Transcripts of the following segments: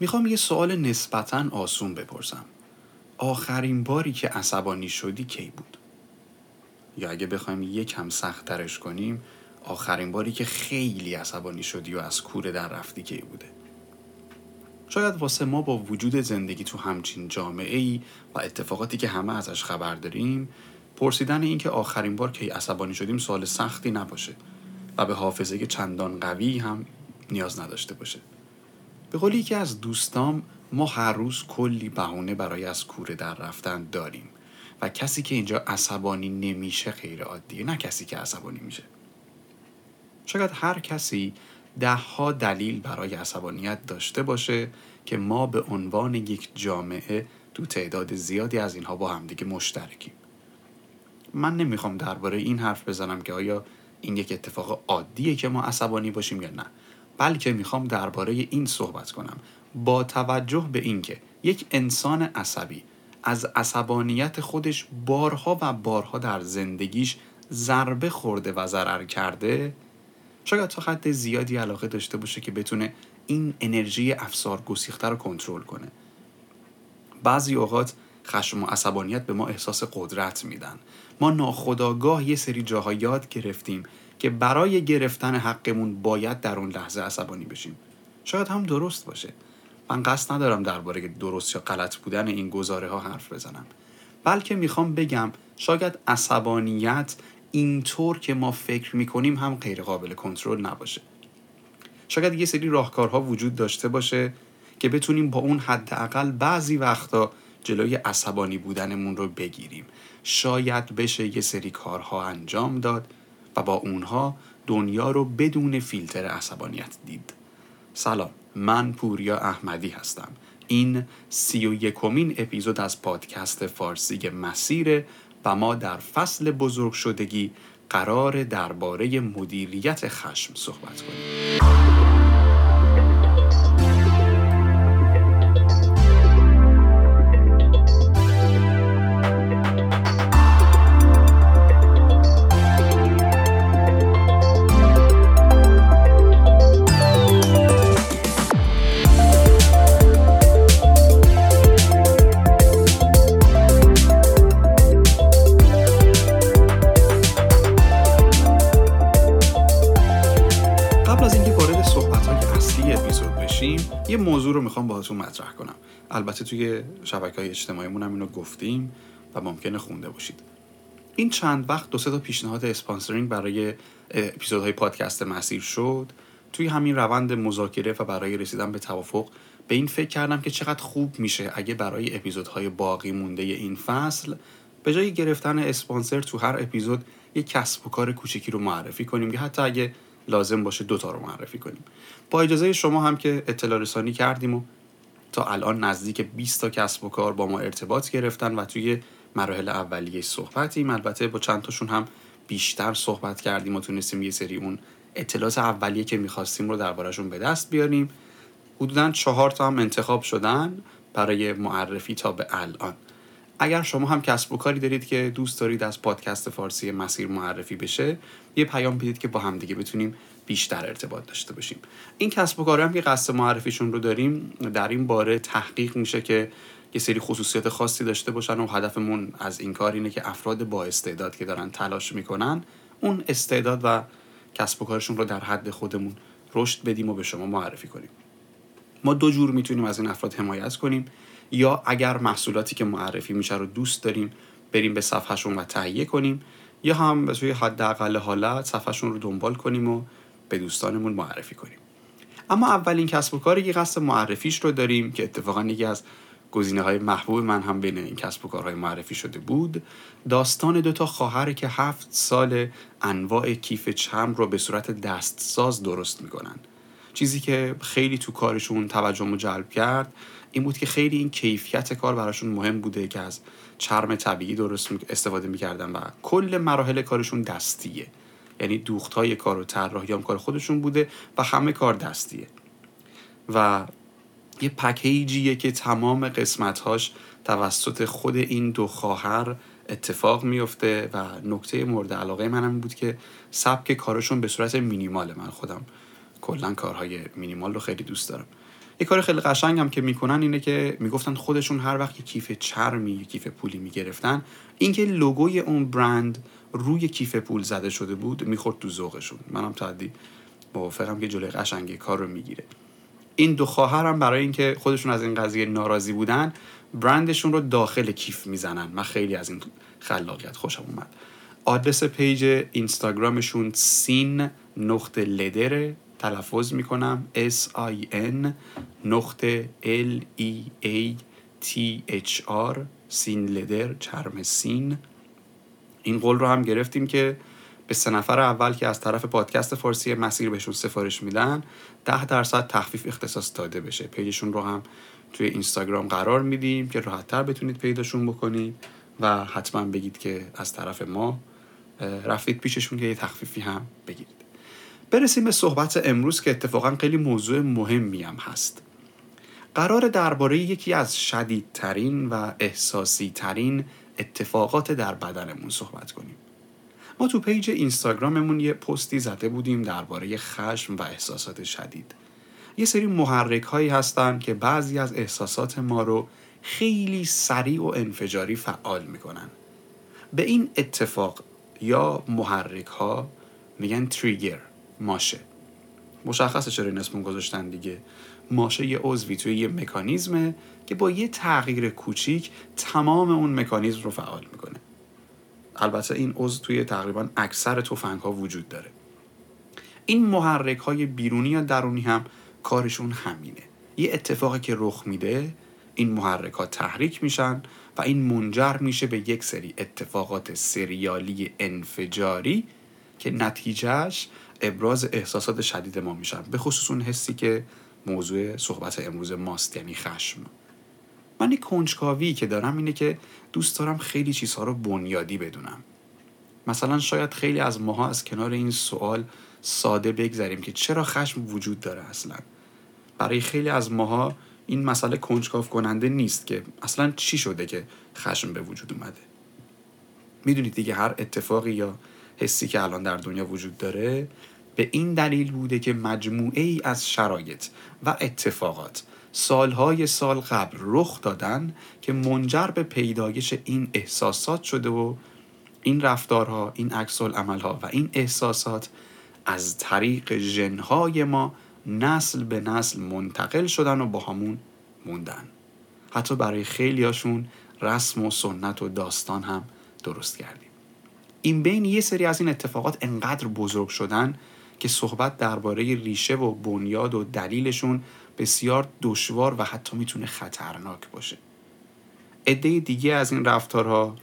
می‌خوام یه سوال نسبتا آسون بپرسم آخرین باری که عصبانی شدی کی بود؟ یا اگه بخوایم یکم سخت ترش کنیم آخرین باری که خیلی عصبانی شدی و از کوره در رفتی کی بوده؟ شاید واسه ما با وجود زندگی تو همچین جامعه ای و اتفاقاتی که همه ازش خبر داریم پرسیدن این که آخرین بار که عصبانی شدیم سوال سختی نباشه و به حافظه چندان قوی هم نیاز نداشته باشه به قولی یکی از دوستام ما هر روز کلی بهونه برای از کوره در رفتن داریم و کسی که اینجا عصبانی نمیشه غیر عادیه نه کسی که عصبانی میشه. شاید هر کسی ده ها دلیل برای عصبانیت داشته باشه که ما به عنوان یک جامعه تو تعداد زیادی از اینها با همدیگه مشترکیم. من نمی‌خوام درباره این حرف بزنم که آیا این یک اتفاق عادیه که ما عصبانی باشیم یا نه. بلکه می‌خوام درباره این صحبت کنم. با توجه به اینکه یک انسان عصبی از عصبانیت خودش بارها و بارها در زندگیش ضربه خورده و ضرر کرده شاید تا حد زیادی علاقه داشته باشه که بتونه این انرژی افسار گسیخته رو کنترل کنه. بعضی اوقات خشم و عصبانیت به ما احساس قدرت میدن. ما ناخداگاه یه سری جاها یاد گرفتیم که برای گرفتن حقمون باید در اون لحظه عصبانی بشیم. شاید هم درست باشه. من قصد ندارم درباره درست یا غلط بودن این گزاره ها حرف بزنم. بلکه می‌خوام بگم شاید عصبانیت اینطور که ما فکر می‌کنیم هم غیر قابل کنترل نباشه. شاید یه سری راهکارها وجود داشته باشه که بتونیم با اون حداقل بعضی وقتا جلوی عصبانی بودنمون رو بگیریم. شاید بشه یه سری کارها انجام داد. و با اونها دنیا رو بدون فیلتر عصبانیت دید. سلام من پوریا احمدی هستم. این سی و یکمین اپیزود از پادکست فارسی مسیره و ما در فصل بزرگ شدگی قرار درباره مدیریت خشم صحبت کنیم. باهاتون مطرح کنم. البته توی شبکه های اجتماعیمون هم اینو گفتیم و ممکنه خونده باشید. این چند وقت دو سه تا پیشنهاد اسپانسرینگ برای اپیزودهای پادکست مسیر شد. توی همین روند مذاکره و برای رسیدن به توافق به این فکر کردم که چقدر خوب میشه اگه برای اپیزودهای باقی مونده این فصل به جای گرفتن اسپانسر تو هر اپیزود یه کسب و کار کوچکی رو معرفی کنیم که حتی اگه لازم باشه دوتا رو معرفی کنیم. با اجازه شما هم که اطلاع رسانی کردیم و تا الان نزدیک 20 تا کسب و کار با ما ارتباط گرفتن و توی مراحل اولیه صحبتیم. البته با چند تاشون هم بیشتر صحبت کردیم و تونستیم یه سری اون اطلاعات اولیه که می‌خواستیم رو دربارهشون به دست بیاریم. حدودا چهار تا هم انتخاب شدن برای معرفی تا به الان. اگر شما هم کسب و کاری دارید که دوست دارید از پادکست فارسی مسیر معرفی بشه یه پیام بدید که با همدیگه بتونیم بیشتر ارتباط داشته باشیم. این کسب و کار هم که قصد معرفیشون رو داریم در این باره تحقیق میشه که یه سری خصوصیت خاصی داشته باشن و هدفمون از این کار اینه که افراد با استعداد که دارن تلاش می‌کنن اون استعداد و کسب و کارشون رو در حد خودمون رشد بدیم و به شما معرفی کنیم. ما دو جور می‌تونیم از این افراد حمایت کنیم. یا اگر محصولاتی که معرفی میشه رو دوست داریم بریم به صفحهشون و تهیه کنیم. یا هم به توی حداقل حالت صفحهشون رو دنبال کنیم و به دوستانمون معرفی کنیم. اما اولین کسب و کاری که قصد معرفیش رو داریم که اتفاقا یکی از گزینه های محبوب من هم بین این کسب و کارهای معرفی شده بود. داستان دوتا خواهر که هفت سال انواع کیف چم رو به صورت دستساز درست می‌کنن. چیزی که خیلی تو کارشون توجه جلب کرد این بود که خیلی این کیفیت کار براشون مهم بوده که از چرم طبیعی درست استفاده می‌کردن و کل مراحل کارشون دستیه. یعنی دوخت های کار و طراحی هم کار خودشون بوده و همه کار دستیه. و یه پکیجیه که تمام قسمتهاش توسط خود این دو خواهر اتفاق میفته و نکته مورد علاقه منم بود که سبک کارشون به صورت مینیماله من خودم. کلا کارهای مینیمال رو خیلی دوست دارم. یه کار خیلی قشنگ هم که می‌کنن اینه که می‌گفتن خودشون هر وقت یه کیف چرمی یه کیف پولی می‌گرفتن اینکه لوگوی اون برند روی کیف پول زده شده بود می‌خورد تو ذوقشون. منم تعدی موافقم که جلوی قشنگی کار رو می‌گیره. این دو خواهرم برای اینکه خودشون از این قضیه ناراضی بودن برندشون رو داخل کیف می‌زنن. من خیلی از این خلاقیت خوشم اومد. آدرس page اینستاگرامشون سین نقطه لدره تلفظ می‌کنم. S I N نقطه L E A T H R سین لدر چرم سین. این قول رو هم گرفتیم که به سه نفر اول که از طرف پادکست فارسی مسیر بهشون سفارش میدن ده درصد تخفیف اختصاص داده بشه. page شون رو هم توی اینستاگرام قرار میدیم که راحتتر بتونید پیداشون بکنید و حتما بگید که از طرف ما رفتید پیششون که یه تخفیفی هم بگیرید. برسیم به صحبت امروز که اتفاقا خیلی موضوع مهمی هم هست. قرار درباره یکی از شدیدترین و احساسی ترین اتفاقات در بدنمون صحبت کنیم. ما تو پیج اینستاگراممون یه پستی زده بودیم درباره خشم و احساسات شدید. یه سری محرک هایی هستن که بعضی از احساسات ما رو خیلی سریع و انفجاری فعال می‌کنن. به این اتفاق یا محرک ها میگن تریگر ماشه. مشخصه چرا این اسمون گذاشتن دیگه. ماشه یه عضوی توی یه مکانیزمه که با یه تغییر کوچیک تمام اون مکانیزم رو فعال می‌کنه. البته این عضو توی تقریبا اکثر توفنگ ها وجود داره. این محرک های بیرونی یا درونی هم کارشون همینه. یه اتفاقی که رخ میده این محرک ها تحریک میشن و این منجر میشه به یک سری اتفاقات سریالی انفجاری که نتیجهش ابراز احساسات شدید ما میشن. به خصوص اون حسی که موضوع صحبت امروز ماست یعنی خشم. من یک کنجکاوی که دارم اینه که دوست دارم خیلی چیزها رو بنیادی بدونم. مثلا شاید خیلی از ماها از کنار این سوال ساده بگذریم که چرا خشم وجود داره اصلا. برای خیلی از ماها این مسئله کنجکاو کننده نیست که اصلا چی شده که خشم به وجود اومده. می‌دونید دیگه هر اتفاقی یا حسی که الان در دنیا وجود داره به این دلیل بوده که مجموعه ای از شرایط و اتفاقات سالهای سال قبل رخ دادن که منجر به پیدایش این احساسات شده و این رفتارها این عکس عملها و این احساسات از طریق ژنهای ما نسل به نسل منتقل شدن و با همون موندن. حتی برای خیلیاشون رسم و سنت و داستان هم درست کردیم. این بین یه سری از این اتفاقات انقدر بزرگ شدن که صحبت درباره ریشه و بنیاد و دلیلشون بسیار دشوار و حتی می‌تونه خطرناک باشه. عده دیگه از این رفتارها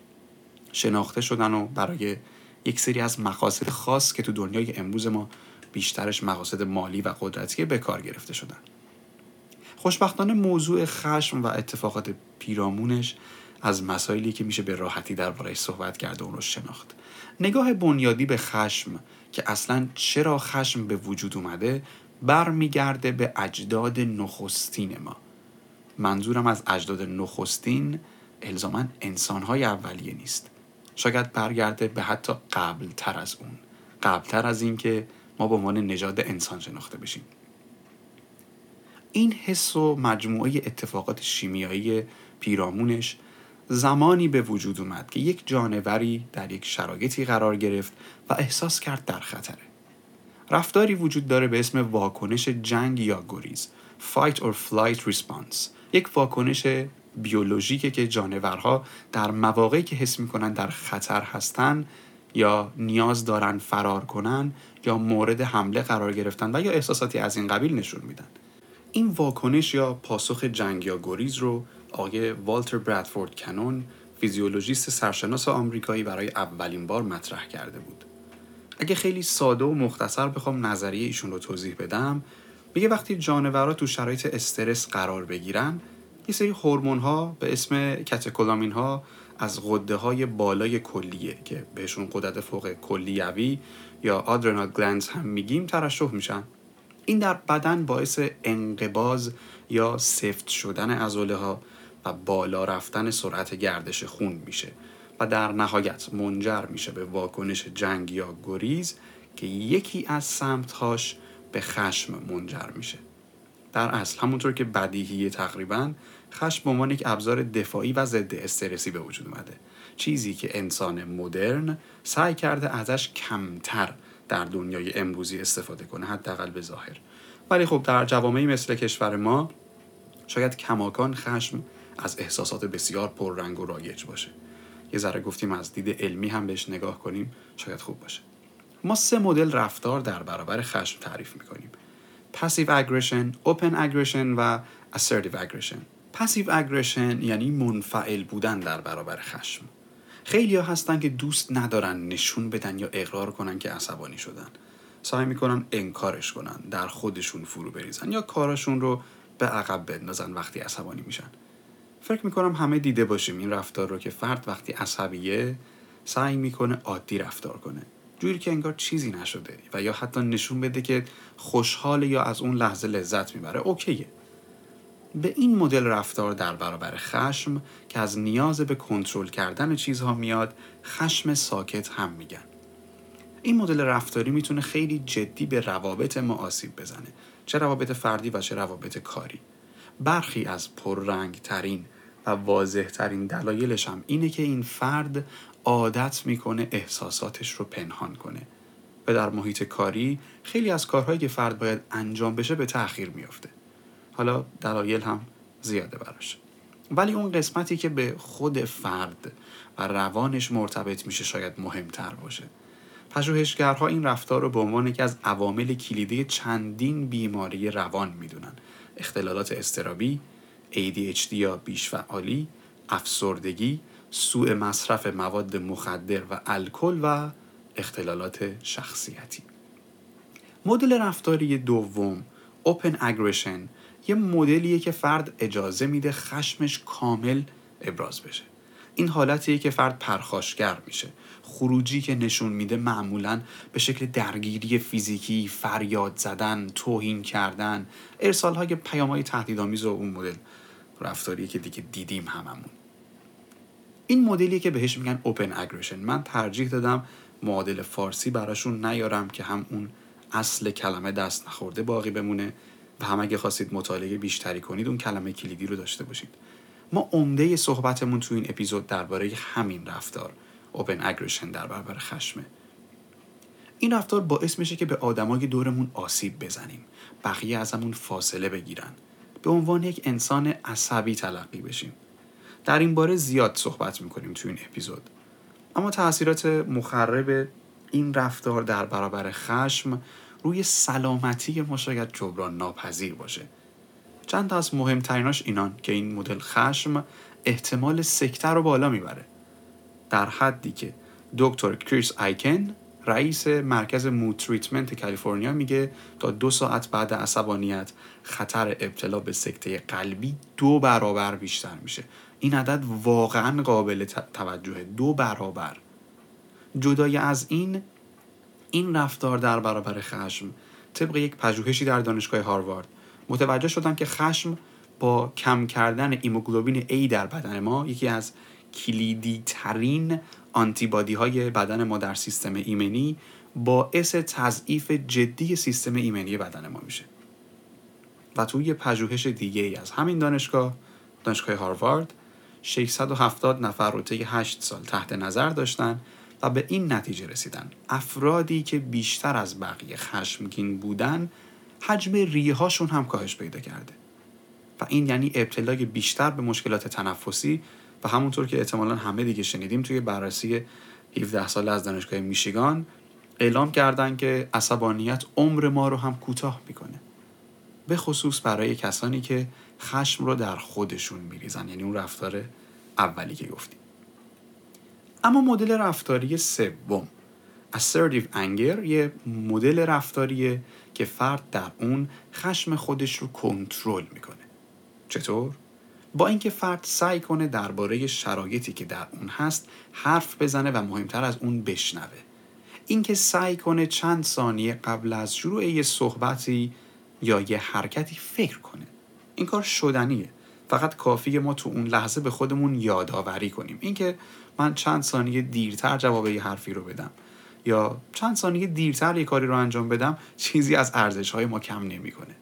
شناخته شدن و برای یک سری از مقاصد خاص که تو دنیای امروز ما بیشترش مقاصد مالی و قدرتی به کار گرفته شدن. خوشبختانه موضوع خشم و اتفاقات پیرامونش از مسائلی که میشه به راحتی دربارهش صحبت کرد و اون رو شناخت. نگاه بنیادی به خشم که اصلا چرا خشم به وجود اومده برمیگرده به اجداد نخستین ما. منظورم از اجداد نخستین الزاما انسانهای اولیه نیست. شاید برگرده به حتی قبل تر از اون. قبل تر از اینکه ما به عنوان نژاد انسان شناخته بشیم. این حس و مجموعه اتفاقات شیمیایی پیرامونش زمانی به وجود اومد که یک جانوری در یک شرایطی قرار گرفت و احساس کرد در خطره. رفتاری وجود داره به اسم واکنش جنگ یا گریز Fight or Flight Response. یک واکنش بیولوژیکه که جانورها در مواقعی که حس می‌کنن در خطر هستن یا نیاز دارن فرار کنن یا مورد حمله قرار گرفتن و یا احساساتی از این قبیل نشون میدن. این واکنش یا پاسخ جنگ یا گریز رو آقای والتر برادفورد کنون فیزیولوژیست سرشناس آمریکایی برای اولین بار مطرح کرده بود. اگه خیلی ساده و مختصر بخوام نظریه ایشون رو توضیح بدم میگه وقتی جانورا تو شرایط استرس قرار بگیرن یه سری هورمون ها به اسم کتکولامین ها از غده های بالای کلیه که بهشون قدرت فوق کلیوی یا آدرنال گلندز هم میگیم ترشح میشن. این در بدن باعث انقباز یا سفت شدن عضله ها و بالا رفتن سرعت گردش خون میشه. در نهایت منجر میشه به واکنش جنگ یا گریز که یکی از سمتهاش به خشم منجر میشه. در اصل همونطور که بدیهی تقریبا خشم به عنوان یک ابزار دفاعی و ضد استرسی به وجود اومده. چیزی که انسان مدرن سعی کرده ازش کمتر در دنیای امروزی استفاده کنه حداقل به ظاهر. ولی خب در جوامعی مثل کشور ما شاید کماکان خشم از احساسات بسیار پررنگ و رایج باشه. یه ذره گفتیم از دید علمی هم بهش نگاه کنیم شاید خوب باشه. ما سه مدل رفتار در برابر خشم تعریف می‌کنیم. passive aggression، open aggression و assertive aggression passive aggression یعنی منفعل بودن در برابر خشم. خیلی ها هستن که دوست ندارن نشون بدن یا اقرار کنن که عصبانی شدن. سعی می‌کنن انکارش کنن در خودشون فرو بریزن یا کارشون رو به عقب بندازن وقتی عصبانی میشن. فکر می‌کنم همه دیده باشیم این رفتار رو که فرد وقتی عصبیه سعی می‌کنه عادی رفتار کنه. جوری که انگار چیزی نشده و یا حتی نشون بده که خوشحال یا از اون لحظه لذت می‌بره اوکیه. به این مدل رفتار در برابر خشم که از نیاز به کنترل کردن چیزها میاد خشم ساکت هم میگن. این مدل رفتاری می‌تونه خیلی جدی به روابط ما آسیب بزنه. چه روابط فردی و چه روابط کاری. برخی از پررنگ ترین و واضح ترین دلایلش هم اینه که این فرد عادت می‌کنه احساساتش رو پنهان کنه. و در محیط کاری خیلی از کارهایی که فرد باید انجام بشه به تأخیر میافته. حالا دلایل هم زیاده براش. ولی اون قسمتی که به خود فرد و روانش مرتبط میشه شاید مهمتر باشه. پژوهشگرها این رفتار رو به عنوان یکی از عوامل کلیدی چندین بیماری روان می‌دونن. اختلالات استرابی ADHD یا بیشفعالی افسردگی سوء مصرف مواد مخدر و الکل و اختلالات شخصیتی. مدل رفتاری دوم Open Aggression یه مدلیه که فرد اجازه میده خشمش کامل ابراز بشه. این حالتیه که فرد پرخاشگر میشه. خروجی که نشون میده معمولا به شکل درگیری فیزیکی فریاد زدن توهین کردن ارسال های پیام های تهدیدآمیز و اون مدل. رفتاریه که دیگه دیدیم هممون. این مدلی که بهش میگن اوپن اگریشن من ترجیح دادم معادل فارسی براشون نیارم که هم اون اصل کلمه دست نخورده باقی بمونه و هم اگه خواستید مطالعه بیشتری کنید اون کلمه کلیدی رو داشته باشید. ما عمده صحبتمون تو این اپیزود درباره همین رفتار اوپن اگریشن در برابر خشمه. این رفتار باعث میشه که به آدمای دورمون آسیب بزنیم بقیه ازمون فاصله بگیرن. به عنوان یک انسان عصبی تلقی بشیم. در این باره زیاد صحبت می‌کنیم تو این اپیزود. اما تاثیرات مخرب این رفتار در برابر خشم روی سلامتی ما شاید جبران ناپذیر باشه. چند تا از مهمتریناش اینان که این مدل خشم احتمال سکته رو بالا می‌بره. در حدی که دکتر کریس آیکن رئیس مرکز مو تریتمنت کالیفرنیا میگه تا دو ساعت بعد عصبانیت خطر ابتلا به سکته قلبی دو برابر بیشتر میشه. این عدد واقعا قابل توجه دو برابر. جدای از این این رفتار در برابر خشم طبق یک پژوهشی در دانشگاه هاروارد متوجه شدن که خشم با کم کردن ایموگلوبین A در بدن ما یکی از کلیدی ترین آنتیبادی های بدن ما در سیستم ایمنی باعث تضعیف جدی سیستم ایمنی بدن ما میشه. و توی پژوهش دیگه ای از همین دانشگاه دانشگاه هاروارد 670 نفر رو طی 8 سال تحت نظر داشتن و به این نتیجه رسیدن. افرادی که بیشتر از بقیه خشمگین بودن حجم ریه هاشون هم کاهش پیدا کرده. و این یعنی ابتلای بیشتر به مشکلات تنفسی و همونطور که احتمالا همه دیگه شنیدیم توی بررسی 17 سال از دانشگاه میشیگان اعلام کردن که عصبانیت عمر ما رو هم کوتاه می‌کنه. به خصوص برای کسانی که خشم رو در خودشون میریزن یعنی اون رفتار اولی که گفتیم. اما مدل رفتاری سوم assertive anger یه مدل رفتاریه که فرد در اون خشم خودش رو کنترل می‌کنه. چطور؟ با اینکه فرد سعی کنه درباره شرایطی که در اون هست حرف بزنه و مهمتر از اون بشنوه. اینکه سعی کنه چند ثانیه قبل از شروع یه صحبتی یا یه حرکتی فکر کنه. این کار شدنیه. فقط کافیه ما تو اون لحظه به خودمون یادآوری کنیم. اینکه من چند ثانیه دیرتر جواب یه حرفی رو بدم یا چند ثانیه دیرتر یه کاری رو انجام بدم چیزی از ارزش های ما کم نمی‌کنه.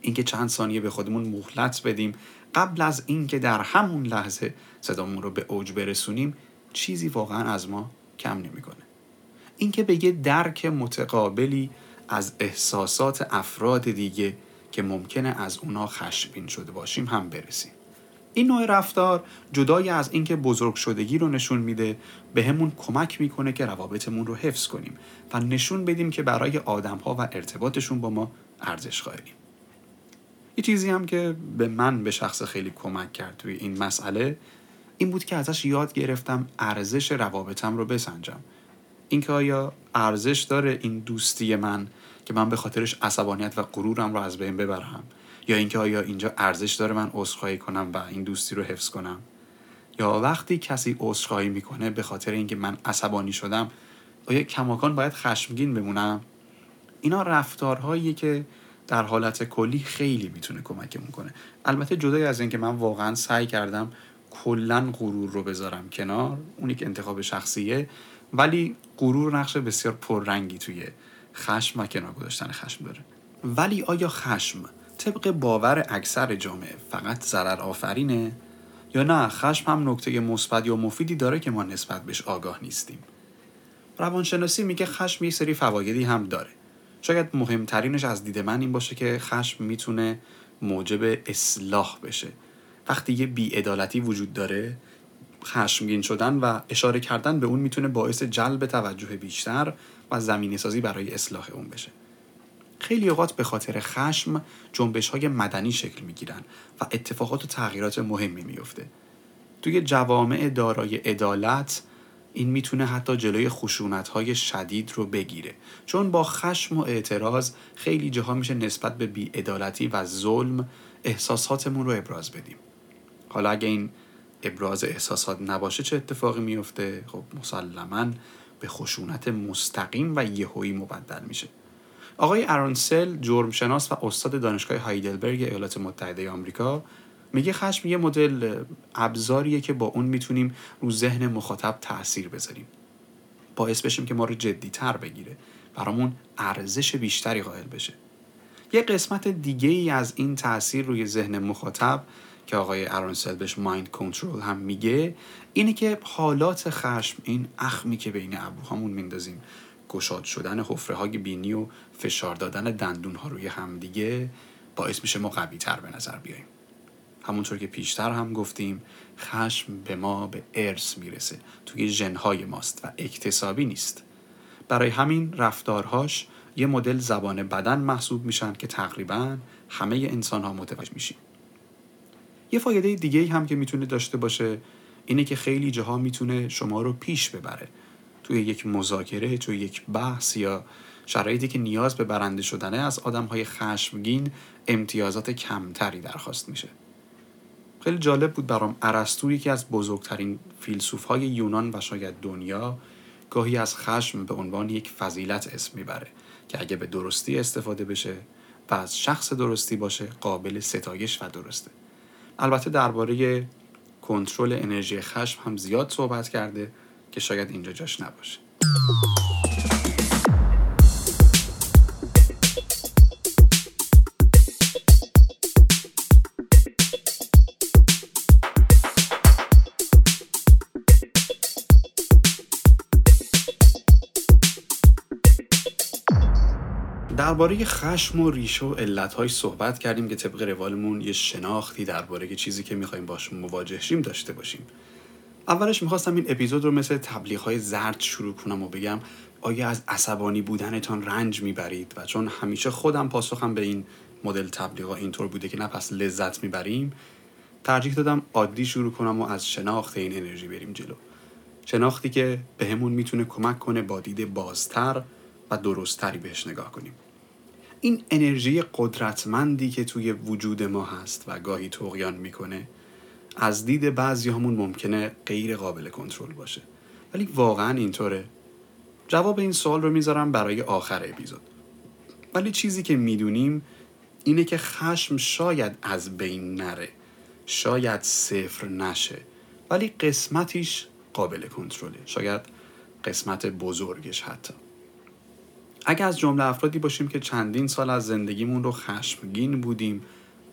اینکه چند ثانیه به خودمون مهلت بدیم قبل از اینکه در همون لحظه صدامون رو به اوج برسونیم چیزی واقعا از ما کم نمی‌کنه. اینکه به یه درک متقابلی از احساسات افراد دیگه که ممکنه از اونا خشمگین شده باشیم هم برسیم. این نوع رفتار جدای از اینکه بزرگ شدگی رو نشون میده به همون کمک می‌کنه که روابطمون رو حفظ کنیم و نشون بدیم که برای آدم ها و ارتباطشون با ما ارزش قائلیم. یه چیزی هم که به من به شخص خیلی کمک کرد توی این مسئله این بود که ازش یاد گرفتم ارزش روابطم رو بسنجم. اینکه آیا ارزش داره این دوستی من که من به خاطرش عصبانیت و غرورم رو از بین ببرم؟ یا اینکه آیا اینجا ارزش داره من عذرخواهی کنم و این دوستی رو حفظ کنم؟ یا وقتی کسی عذرخواهی می‌کنه به خاطر اینکه من عصبانی شدم آیا کماکان باید خشمگین بمونم؟ اینا رفتارهایی که در حالت کلی خیلی می‌تونه کمکمون کنه. البته جدای از اینکه من واقعا سعی کردم کلا غرور رو بذارم کنار اونی که انتخاب شخصیه ولی غرور نقش بسیار پررنگی توی خشم و کنار گذاشتن خشم داره. ولی آیا خشم طبق باور اکثر جامعه فقط ضرر آفرینه؟ یا نه خشم هم نکته مثبت یا مفیدی داره که ما نسبت بهش آگاه نیستیم؟ روانشناسی میگه خشم یه سری فوایدی هم داره. شاید مهمترینش از دید من این باشه که خشم می‌تونه موجب اصلاح بشه. وقتی یه بیعدالتی وجود داره خشمگین شدن و اشاره کردن به اون می‌تونه باعث جلب توجه بیشتر و زمینه سازی برای اصلاح اون بشه. خیلی اوقات به خاطر خشم جنبش های مدنی شکل می‌گیرن و اتفاقات و تغییرات مهمی میفته توی جوامع دارای عدالت این می‌تونه حتی جلوی خشونت های شدید رو بگیره. چون با خشم و اعتراض خیلی جاها میشه نسبت به بیعدالتی و ظلم احساساتمون رو ابراز بدیم. حالا اگه این ابراز احساسات نباشه چه اتفاقی میفته خب مسلما به خشونت مستقیم و یهویی مبدل میشه. آقای ارونسل جرمشناس و استاد دانشگاه هایدلبرگ ایالات متحده آمریکا میگه خشم یه مدل ابزاریه که با اون می‌تونیم رو ذهن مخاطب تاثیر بذاریم. باعث بشیم که ما رو جدیتر بگیره. برامون ارزش بیشتری قائل بشه. یه قسمت دیگه ای از این تاثیر روی ذهن مخاطب که آقای ارونسل بهش مایند کنترل هم میگه اینه که حالات خشم این اخمی که بین ابروهامون میندازیم گشاد شدن حفره های بینی و فشار دادن دندون ها روی همدیگه باعث میشه ما قوی تر به نظر بیاییم. همونطور که پیشتر هم گفتیم خشم به ما به ارث می‌رسه. توی ژنهای ماست و اکتسابی نیست. برای همین رفتارهاش یه مدل زبان بدن محسوب میشن که تقریبا همه انسان ها متوجه میشیم. یه فایده دیگه هم که می‌تونه داشته باشه اینه که خیلی جاها می‌تونه شما رو پیش ببره. توی یک مذاکره توی یک بحث یا شرایطی که نیاز به برنده شدنه از آدم های خشمگین امتیازات کمتری درخواست میشه. خیلی جالب بود برام. ارسطو یکی از بزرگترین فیلسوف های یونان و شاید دنیا گاهی از خشم به عنوان یک فضیلت اسم می‌بره که اگه به درستی استفاده بشه و از شخص درستی باشه قابل ستایش و درسته. البته درباره کنترل انرژی خشم هم زیاد صحبت کرده که شاید اینجا جاش نباشه. درباره خشم و ریشه و علتهاش صحبت کردیم که طبق روالمون یه شناختی درباره چیزی که می‌خوایم باش مواجه شیم داشته باشیم. اولش می‌خواستم این اپیزود رو مثل تبلیغ های زرد شروع کنم و بگم آیا از عصبانی بودنتان رنج می‌برید و چون همیشه خودم پاسخم به این مدل تبلیغ اینطور بوده که نه پس لذت می‌بریم ترجیح دادم عادی شروع کنم و از شناخت این انرژی بریم جلو. شناختی که بهمون همون می‌تونه کمک کنه با دید بازتر و درستتری بهش نگاه کنیم. این انرژی قدرتمندی که توی وجود ما هست و گاهی توقیان می‌کنه از دید بعضی همون ممکنه غیر قابل کنترل باشه. ولی واقعا اینطوره. جواب این سوال رو می‌ذارم برای آخر اپیزود. ولی چیزی که می‌دونیم اینه که خشم شاید از بین نره. شاید صفر نشه. ولی قسمتیش قابل کنترله. شاید قسمت بزرگش حتی. اگر از جمله افرادی باشیم که چندین سال از زندگیمون رو خشمگین بودیم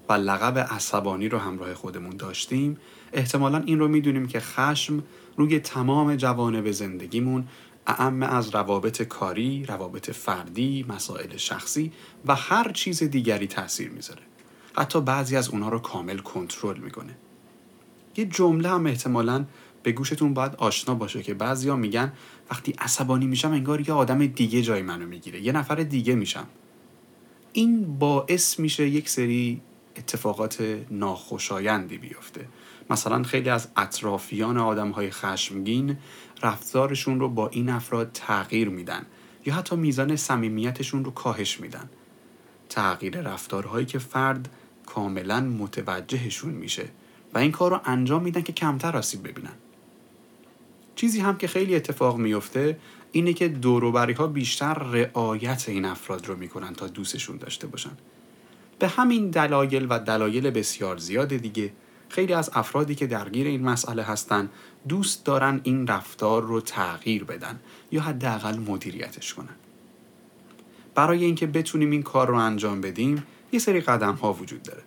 و لقب عصبانی رو همراه خودمون داشتیم احتمالا این رو می‌دونیم که خشم روی تمام جوانب زندگیمون اعم از روابط کاری، روابط فردی، مسائل شخصی و هر چیز دیگری تاثیر می‌ذاره. حتی بعضی از اونها رو کامل کنترل می‌کنه. یه جمله هم احتمالا به گوشتون باید آشنا باشه که بعضیا میگن وقتی عصبانی میشم انگار یه آدم دیگه جای منو می‌گیره یه نفر دیگه میشم. این باعث میشه یک سری اتفاقات ناخوشایندی بیفته. مثلا خیلی از اطرافیان آدم های خشمگین رفتارشون رو با این افراد تغییر میدن یا حتی میزان صمیمیتشون رو کاهش میدن. تغییر رفتارهایی که فرد کاملا متوجهشون میشه و این کار رو انجام میدن که کمتر آسیب ببینن. چیزی هم که خیلی اتفاق میفته اینه که دوروبری ها بیشتر رعایت این افراد رو می‌کنن تا دوستشون داشته باشن. به همین دلایل و دلایل بسیار زیاد دیگه خیلی از افرادی که درگیر این مسئله هستن دوست دارن این رفتار رو تغییر بدن یا حداقل مدیریتش کنن. برای اینکه بتونیم این کار رو انجام بدیم یه سری قدم ها وجود داره.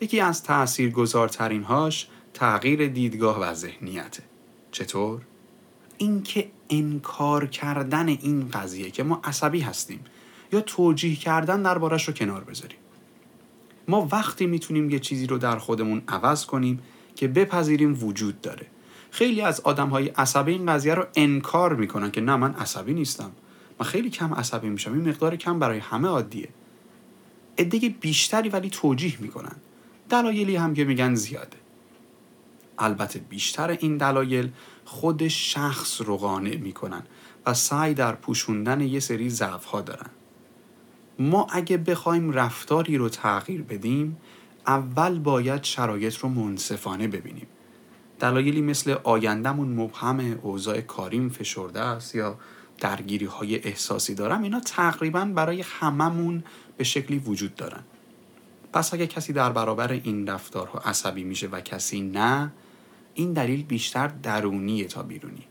یکی از تأثیر گذارترین هاش تغییر دیدگاه و ذهنیته. چطور؟ اینکه انکار کردن این قضیه که ما عصبی هستیم یا توجیه کردن دربارش رو کنار بذاریم. ما وقتی می‌تونیم یه چیزی رو در خودمون عوض کنیم که بپذیریم وجود داره. خیلی از آدم های عصبی این قضیه رو انکار می‌کنن که نه من عصبی نیستم. من خیلی کم عصبی میشم. این مقدار کم برای همه عادیه. عده بیشتری ولی توجیه می‌کنن. دلایلی هم که میگن زیاده. البته بیشتر این دلایل خود شخص رو قانع می‌کنن و سعی در پوشوندن یه سری ضعف ها دارن. ما اگه بخوایم رفتاری رو تغییر بدیم اول باید شرایط رو منصفانه ببینیم. دلایلی مثل آیندهمون مبهم اوضاع کاریم فشرده است یا درگیری های احساسی دارم اینا تقریبا برای هممون به شکلی وجود دارن. پس اگه کسی در برابر این رفتارها عصبی میشه و کسی نه این دلیل بیشتر درونیه تا بیرونی.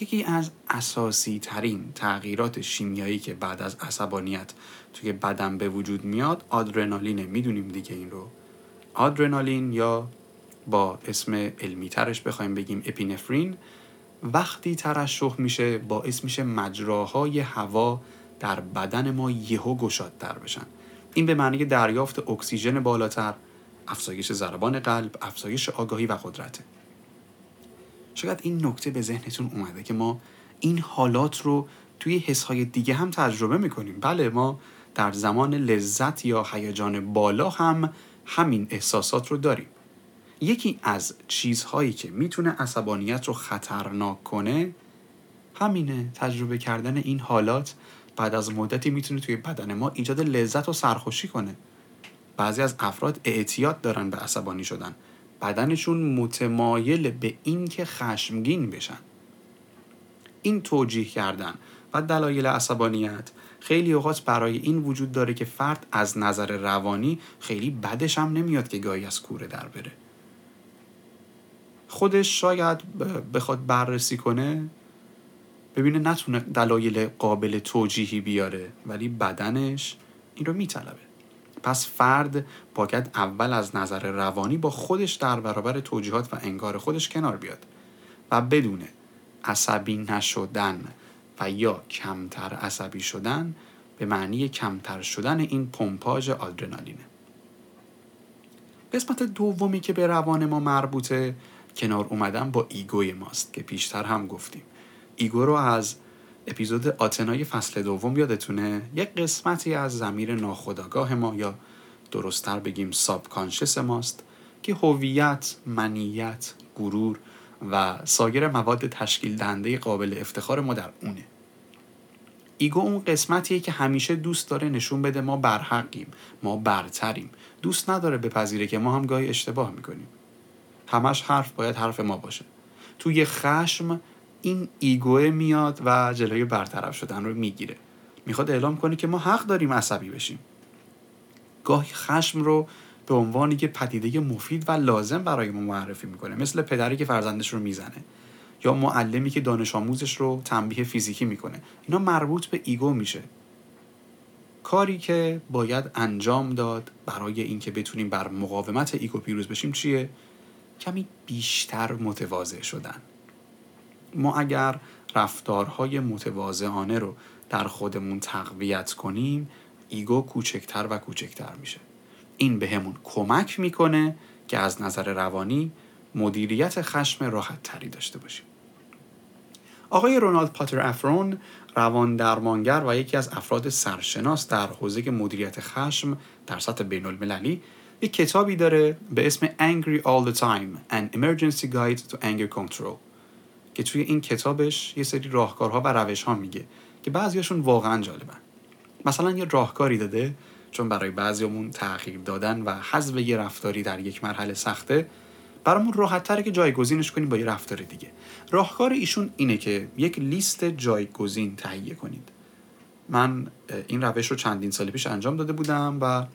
یکی از اساسی ترین تغییرات شیمیایی که بعد از عصبانیت توی بدن به وجود میاد آدرنالینه می‌دونیم دیگه این رو. آدرنالین یا با اسم علمی ترش بخوایم بگیم اپینفرین وقتی ترشح میشه باعث میشه مجراهای هوا در بدن ما یهو گشادتر بشن. این به معنی دریافت اکسیژن بالاتر افزایش ضربان قلب افزایش آگاهی و قدرته. شاید این نکته به ذهنتون اومده که ما این حالات رو توی حسهای دیگه هم تجربه می‌کنیم. بله ما در زمان لذت یا هیجان بالا هم همین احساسات رو داریم. یکی از چیزهایی که می‌تونه عصبانیت رو خطرناک کنه همینه تجربه کردن این حالات بعد از مدتی می‌تونه توی بدن ما ایجاد لذت و سرخوشی کنه. بعضی از افراد اعتیاد دارن به عصبانی شدن. بدنشون متمایل به اینکه خشمگین بشن. این توجیه کردن و دلایل عصبانیت خیلی اوقات برای این وجود داره که فرد از نظر روانی خیلی بدش هم نمیاد که گاهی از کوره در بره. خودش شاید بخواد بررسی کنه ببینه نتونه دلایل قابل توجیهی بیاره ولی بدنش این رو میطلبه. پس فرد باید اول از نظر روانی با خودش در برابر توجیهات و انگار خودش کنار بیاد و بدونه عصبی نشدن و یا کمتر عصبی شدن به معنی کمتر شدن این پمپاژ آدرنالینه. قسمت دومی که به روان ما مربوطه کنار اومدن با ego ی ماست که پیشتر هم گفتیم. ego رو از اپیزود آتنای فصل دوم یادتونه؟ یک قسمتی از ضمیر ناخودآگاه ما یا درستتر بگیم sub ماست که هویت، منیت، گرور و سایر مواد تشکیل دهنده قابل افتخار ما در اونه. ایگو اون قسمتیه که همیشه دوست داره نشون بده ما برحقیم ما برتریم. دوست نداره بپذیره که ما هم گاهی اشتباه می‌کنیم. همش حرف باید حرف ما باشه. توی خشم این ایگوه میاد و جلوی برطرف شدن رو می‌گیره. می‌خواد اعلام کنه که ما حق داریم عصبی بشیم. گاهی خشم رو به عنوان یک پدیده مفید و لازم برای ما معرفی می‌کنه. مثل پدری که فرزندش رو می‌زنه. یا معلمی که دانش آموزش رو تنبیه فیزیکی می‌کنه. اینا مربوط به ego میشه. کاری که باید انجام داد برای اینکه بتونیم بر مقاومت ego پیروز بشیم چیه؟ کمی بیشتر متواضع شدن. ما اگر رفتارهای متواضعانه رو در خودمون تقویت کنیم ایگو کوچکتر و کوچکتر میشه. این به همون کمک می‌کنه که از نظر روانی مدیریت خشم راحت تری داشته باشیم. آقای رونالد پاتر افرون روان درمانگر و یکی از افراد سرشناس در حوزه مدیریت خشم در سطح بین المللی یک کتابی داره به اسم Angry All the Time An Emergency Guide to Anger Control. که توی این کتابش یه سری راهکارها و روشها میگه که بعضیاشون واقعا جالبن. مثلا یه راهکاری داده چون برای بعضیامون تغییر دادن و حذف یه رفتاری در یک مرحله سخته برامون راحت تره که جایگزینش کنیم با یه رفتار دیگه. راهکار ایشون اینه که یک لیست جایگزین تهیه کنید. من این روش رو چندین سال پیش انجام داده بودم و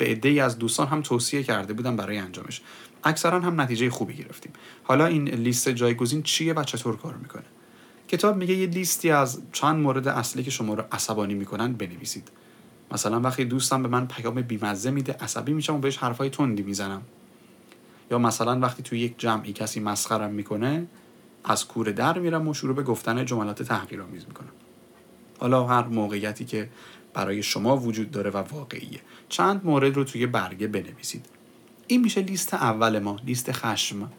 به عده از دوستان هم توصیه کرده بودم برای انجامش. اکثرا هم نتیجه خوبی گرفتیم. حالا این لیست جایگزین چیه و چطور کار می‌کنه؟ کتاب میگه یه لیستی از چند مورد اصلی که شما رو عصبانی می‌کنن بنویسید. مثلا وقتی دوستم به من پیام بیمزه میده عصبی میشم و بهش حرفای تندی می‌زنم. یا مثلا وقتی توی یک جمعی کسی مسخرم می‌کنه از کور در میرم و شروع به گفتن جملات تحقیرآمیز می‌کنم. حالا هر موقعیتی که برای شما وجود داره و واقعیه. چند مورد رو توی برگه بنویسید. این میشه لیست اول ما لیست خشم.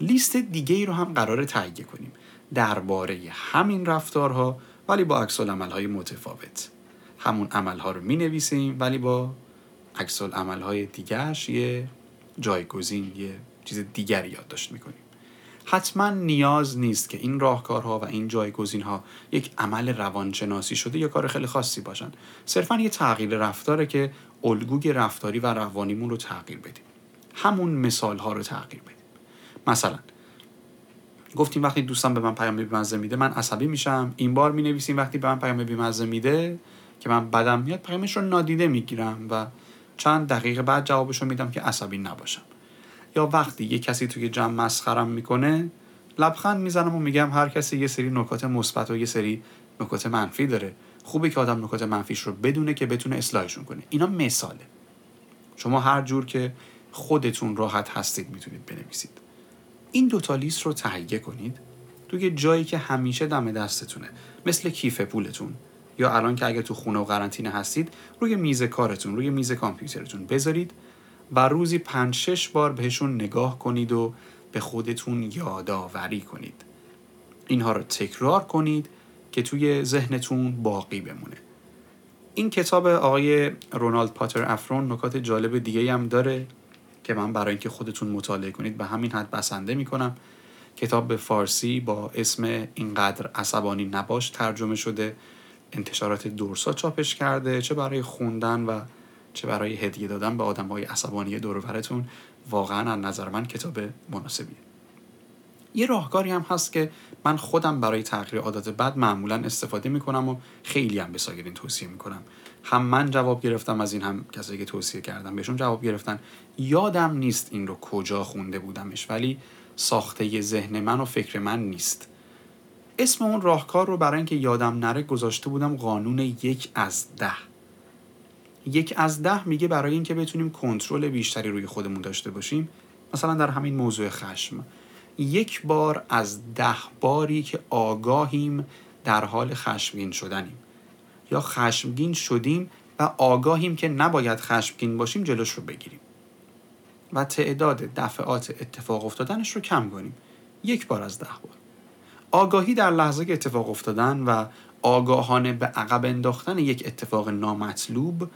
لیست دیگه ای رو هم قرار تهیه کنیم. درباره همین رفتارها ولی با عکس های متفاوت. همون عملها رو می نویسیم ولی با عکس های دیگرش یه جایگزین یه چیز دیگری یادداشت می‌کنیم. حتما نیاز نیست که این راهکارها و این جایگزین ها یک عمل روانشناسی شده یا کار خیلی خاصی باشن. صرفا یه تغییر رفتاره که الگوی رفتاری و روانیمون رو تغییر بدیم. همون مثال ها رو تغییر بدیم. مثلا گفتیم وقتی دوستم به من پیام بیمزه میده من عصبی میشم. این بار می نویسیم وقتی به من پیام بیمزه میده که من بدم میاد پیامش رو نادیده می‌گیرم و چند دقیقه بعد جوابش رو میدم که عصبی نباشم. یا وقتی یه کسی توی جمع مسخرم می‌کنه لبخند می‌زنم و میگم هر کسی یه سری نکات مثبت و یه سری نکات منفی داره. خوبه که آدم نکات منفیش رو بدونه که بتونه اصلاحشون کنه. اینا مثاله. شما هر جور که خودتون راحت هستید می‌تونید بنویسید. این دوتا لیست رو تهیه کنید توی جایی که همیشه دم دستتونه. مثل کیف پولتون. یا الان که اگه تو خونه و قرنطینه هستید روی میز کارتون روی میز کامپیوترتون بذارید. و روزی پنج شش بار بهشون نگاه کنید و به خودتون یادآوری کنید. اینها رو تکرار کنید که توی ذهنتون باقی بمونه. این کتاب آقای رونالد پاتر افرون نکات جالب دیگه هم داره که من برای اینکه خودتون مطالعه کنید به همین حد بسنده می‌کنم. کتاب به فارسی با اسم اینقدر عصبانی نباش ترجمه شده. انتشارات دورسا چاپش کرده. چه برای خوندن و چه برای هدیه دادن به آدم های عصبانی دورورتون واقعا از نظر من کتاب مناسبیه. یه راهکاری هم هست که من خودم برای تغییر عادات بد معمولا استفاده می‌کنم و خیلی هم به سایرین توصیه می‌کنم. هم من جواب گرفتم از این هم کسایی که توصیه کردم بهشون جواب گرفتن. یادم نیست این رو کجا خونده بودمش ولی ساخته ذهن من و فکر من نیست. اسم اون راهکار رو برای اینکه یادم نره گذاشته بودم قانون یک از ده. یک از ده میگه برای اینکه بتونیم کنترل بیشتری روی خودمون داشته باشیم مثلا در همین موضوع خشم. یک بار از ده باری که آگاهیم در حال خشمگین شدنیم. یا خشمگین شدیم و آگاهیم که نباید خشمگین باشیم جلوش رو بگیریم. و تعداد دفعات اتفاق افتادنش رو کم کنیم. یک بار از ده بار. آگاهی در لحظه اتفاق افتادن و آگاهانه به عقب انداختن یک اتفاق نامطلوب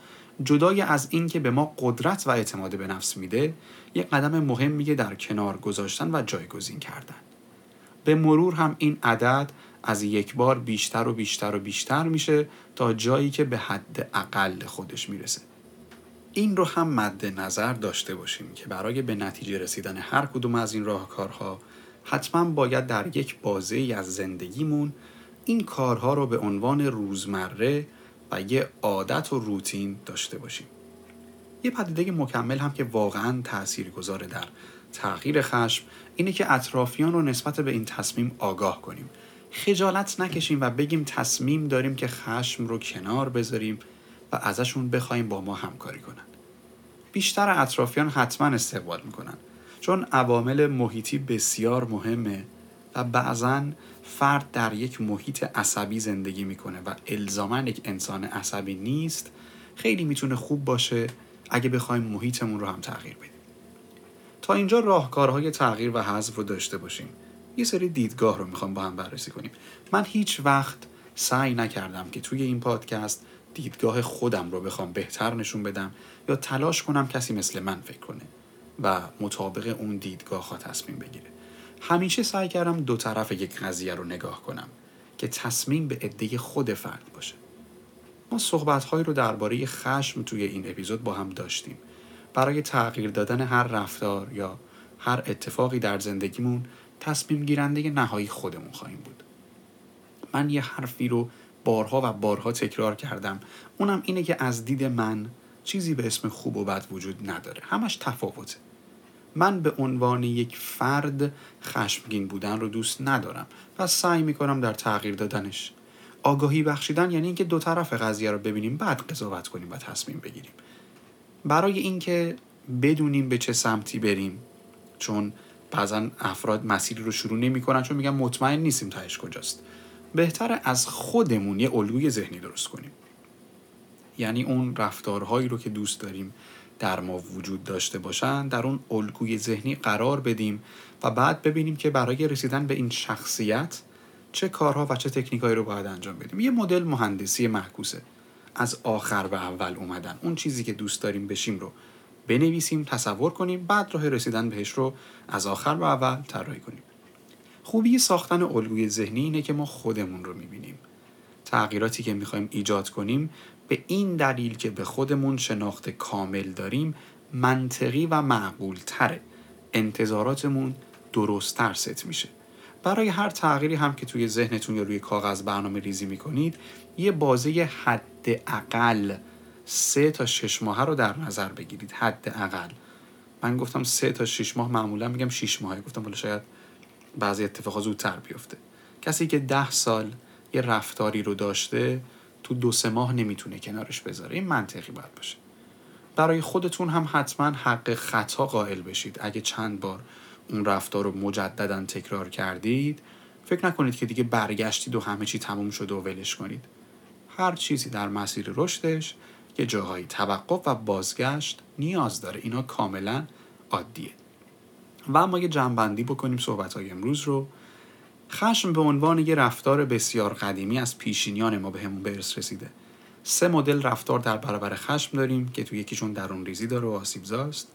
جدای از اینکه به ما قدرت و اعتماد به نفس میده یک قدم مهمیه در کنار گذاشتن و جایگزین کردن. به مرور هم این عدد از یک بار بیشتر و بیشتر و بیشتر میشه تا جایی که به حد اقل خودش می‌رسه. این رو هم مد نظر داشته باشیم که برای به نتیجه رسیدن هر کدوم از این راهکارها حتما باید در یک بازه از زندگیمون این کارها رو به عنوان روزمره و یه عادت و روتین داشته باشیم. یه پدیده مکمل هم که واقعا تأثیر گذاره در تغییر خشم اینه که اطرافیان رو نسبت به این تصمیم آگاه کنیم. خجالت نکشیم و بگیم تصمیم داریم که خشم رو کنار بذاریم و ازشون بخوایم با ما همکاری کنن. بیشتر اطرافیان حتما استقبال می‌کنن. چون عوامل محیطی بسیار مهمه و بعضا فرد در یک محیط عصبی زندگی می‌کنه و الزاما یک انسان عصبی نیست خیلی می‌تونه خوب باشه اگه بخوایم محیطمون رو هم تغییر بدیم. تا اینجا راهکارهای تغییر و حذف رو داشته باشیم. یه سری دیدگاه رو می‌خوام با هم بررسی کنیم. من هیچ وقت سعی نکردم که توی این پادکست دیدگاه خودم رو بخوام بهتر نشون بدم یا تلاش کنم کسی مثل من فکر کنه. و مطابق اون دیدگاه ها تصمیم بگیره. همیشه سعی کردم دو طرف یک قضیه رو نگاه کنم که تصمیم به عده خود فرد باشه. ما صحبتهایی رو درباره خشم توی این اپیزود با هم داشتیم. برای تغییر دادن هر رفتار یا هر اتفاقی در زندگیمون تصمیم گیرنده نهایی خودمون خواهیم بود. من یه حرفی رو بارها و بارها تکرار کردم. اونم اینه که از دید من چیزی به اسم خوب و بد وجود نداره. همش تفاوته. من به عنوان یک فرد خشمگین بودن رو دوست ندارم و سعی می‌کنم در تغییر دادنش. آگاهی بخشیدن یعنی اینکه دو طرف قضیه رو ببینیم بعد قضاوت کنیم و تصمیم بگیریم. برای اینکه بدونیم به چه سمتی بریم چون بعضا افراد مسیری رو شروع نمی‌کنن چون میگن مطمئن نیستیم تهش کجاست. بهتر از خودمون یه الگوی ذهنی درست کنیم. یعنی اون رفتارهایی رو که دوست داریم در ما وجود داشته باشن در اون الگوی ذهنی قرار بدیم و بعد ببینیم که برای رسیدن به این شخصیت چه کارها و چه تکنیکایی رو باید انجام بدیم. یه مدل مهندسی محکوسه. از آخر و اول اومدن. اون چیزی که دوست داریم بشیم رو بنویسیم تصور کنیم بعد راه رسیدن بهش رو از آخر و اول طراحی کنیم. خوبی ساختن الگوی ذهنی اینه که ما خودمون رو می‌بینیم. تغییراتی که می‌خوایم ایجاد کنیم به این دلیل که به خودمون شناخت کامل داریم منطقی و معقول تره انتظاراتمون درستتر ست میشه. برای هر تغییری هم که توی ذهنتون یا روی کاغذ برنامه ریزی می‌کنید یه بازه حد اقل سه تا شش ماه رو در نظر بگیرید. حد اقل من گفتم سه تا شش ماه معمولا میگم شش ماه گفتم ولی شاید بعضی اتفاقات زودتر بیفته. کسی که ده سال یه رفتاری رو داشته تو دو سه ماه نمی‌تونه کنارش بذاره این منطقی باید باشه. برای خودتون هم حتما حق خطا قائل بشید. اگه چند بار اون رفتار رو مجددا تکرار کردید فکر نکنید که دیگه برگشتید و همه چی تموم شده و ولش کنید. هر چیزی در مسیر رشدش یه جاهایی توقف و بازگشت نیاز داره. اینا کاملا عادیه. و اما یه جنبندی بکنیم صحبت های امروز رو. خشم به عنوان یه رفتار بسیار قدیمی از پیشینیان ما به همون به رسیده. سه مدل رفتار در برابر خشم داریم که تو یکیشون درون ریزی داره و آسیبزاست.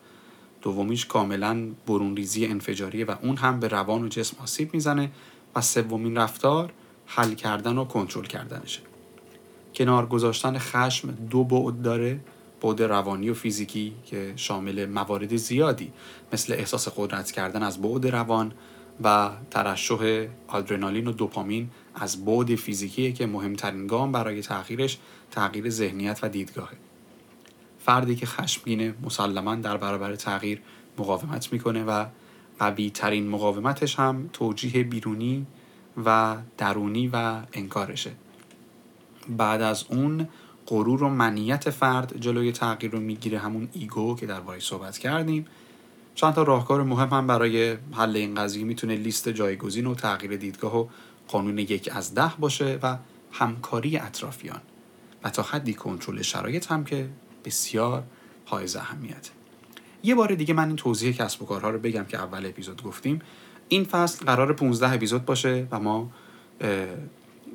دومیش کاملا برون ریزی انفجاریه و اون هم به روان و جسم آسیب می‌زنه و سومین رفتار حل کردن و کنترل کردنشه. کنار گذاشتن خشم دو بعد داره بعد روانی و فیزیکی که شامل موارد زیادی مثل احساس قدرت کردن از بعد روان و ترشح آدرنالین و دوپامین از بعد فیزیکیه که مهمترین گام برای تغییرش تغییر ذهنیت و دیدگاهه. فردی که خشمگینه مسلما در برابر تغییر مقاومت می‌کنه و قوی ترین مقاومتش هم توجیه بیرونی و درونی و انکارشه. بعد از اون غرور و منیت فرد جلوی تغییر رو می‌گیره همون ایگو که در صحبت کردیم. چند تا راهکار مهم هم برای حل این قضیه می‌تونه لیست جایگزین و تغییر دیدگاه و قانون یک از ده باشه و همکاری اطرافیان و تا حدی کنترل شرایط هم که بسیار حائز اهمیت. یه بار دیگه من این توضیح کسب و کارها رو بگم که اول اپیزود گفتیم. این فصل قرار 15 اپیزود باشه و ما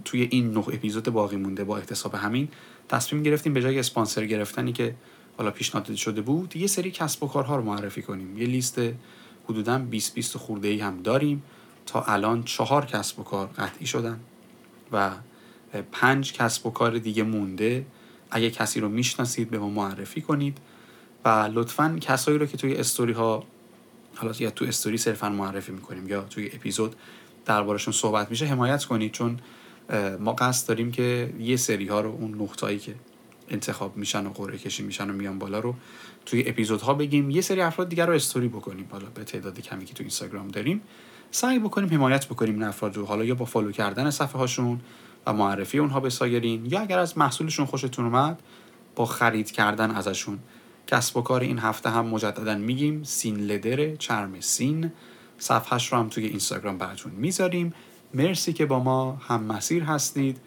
توی این نه اپیزود باقی مونده با احتساب همین تصمیم گرفتیم به جای اسپانسر گرفتنی که حالا پیشنهاد شده بود یه سری کسب و کارها رو معرفی کنیم. یه لیست حدودا 20 20 خورده ای هم داریم. تا الان چهار کسب و کار قطعی شدن و پنج کسب و کار دیگه مونده. اگه کسی رو می‌شناسید به ما معرفی کنید. و لطفا کسایی رو که توی استوری ها حالا یا تو استوری صرفا معرفی می‌کنیم یا توی اپیزود دربارشون صحبت میشه حمایت کنید. چون ما قصد داریم که یه سری ها رو اون نقطه‌ای که انتخاب میشن و قرعه کشی میشن و میان بالا رو توی اپیزودها بگیم. یه سری افراد دیگر رو استوری بکنیم. حالا به تعداد کمی که تو اینستاگرام داریم. سعی بکنیم حمایت بکنیم این افراد رو. حالا یا با فالو کردن صفحه هاشون و معرفی اونها به سایرین یا اگر از محصولشون خوشتون اومد با خرید کردن ازشون. کسب و کار این هفته هم مجددا میگیم. سین لدر چرم سین. صفحهش رو هم توی اینستاگرام براتون می‌ذاریم. مرسی که با ما. هم مسیر هستید.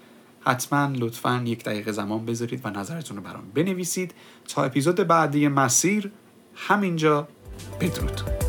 حتما لطفا یک دقیقه زمان بذارید و نظرتون رو برام بنویسید. تا اپیزود بعدی مسیر همینجا بدرود.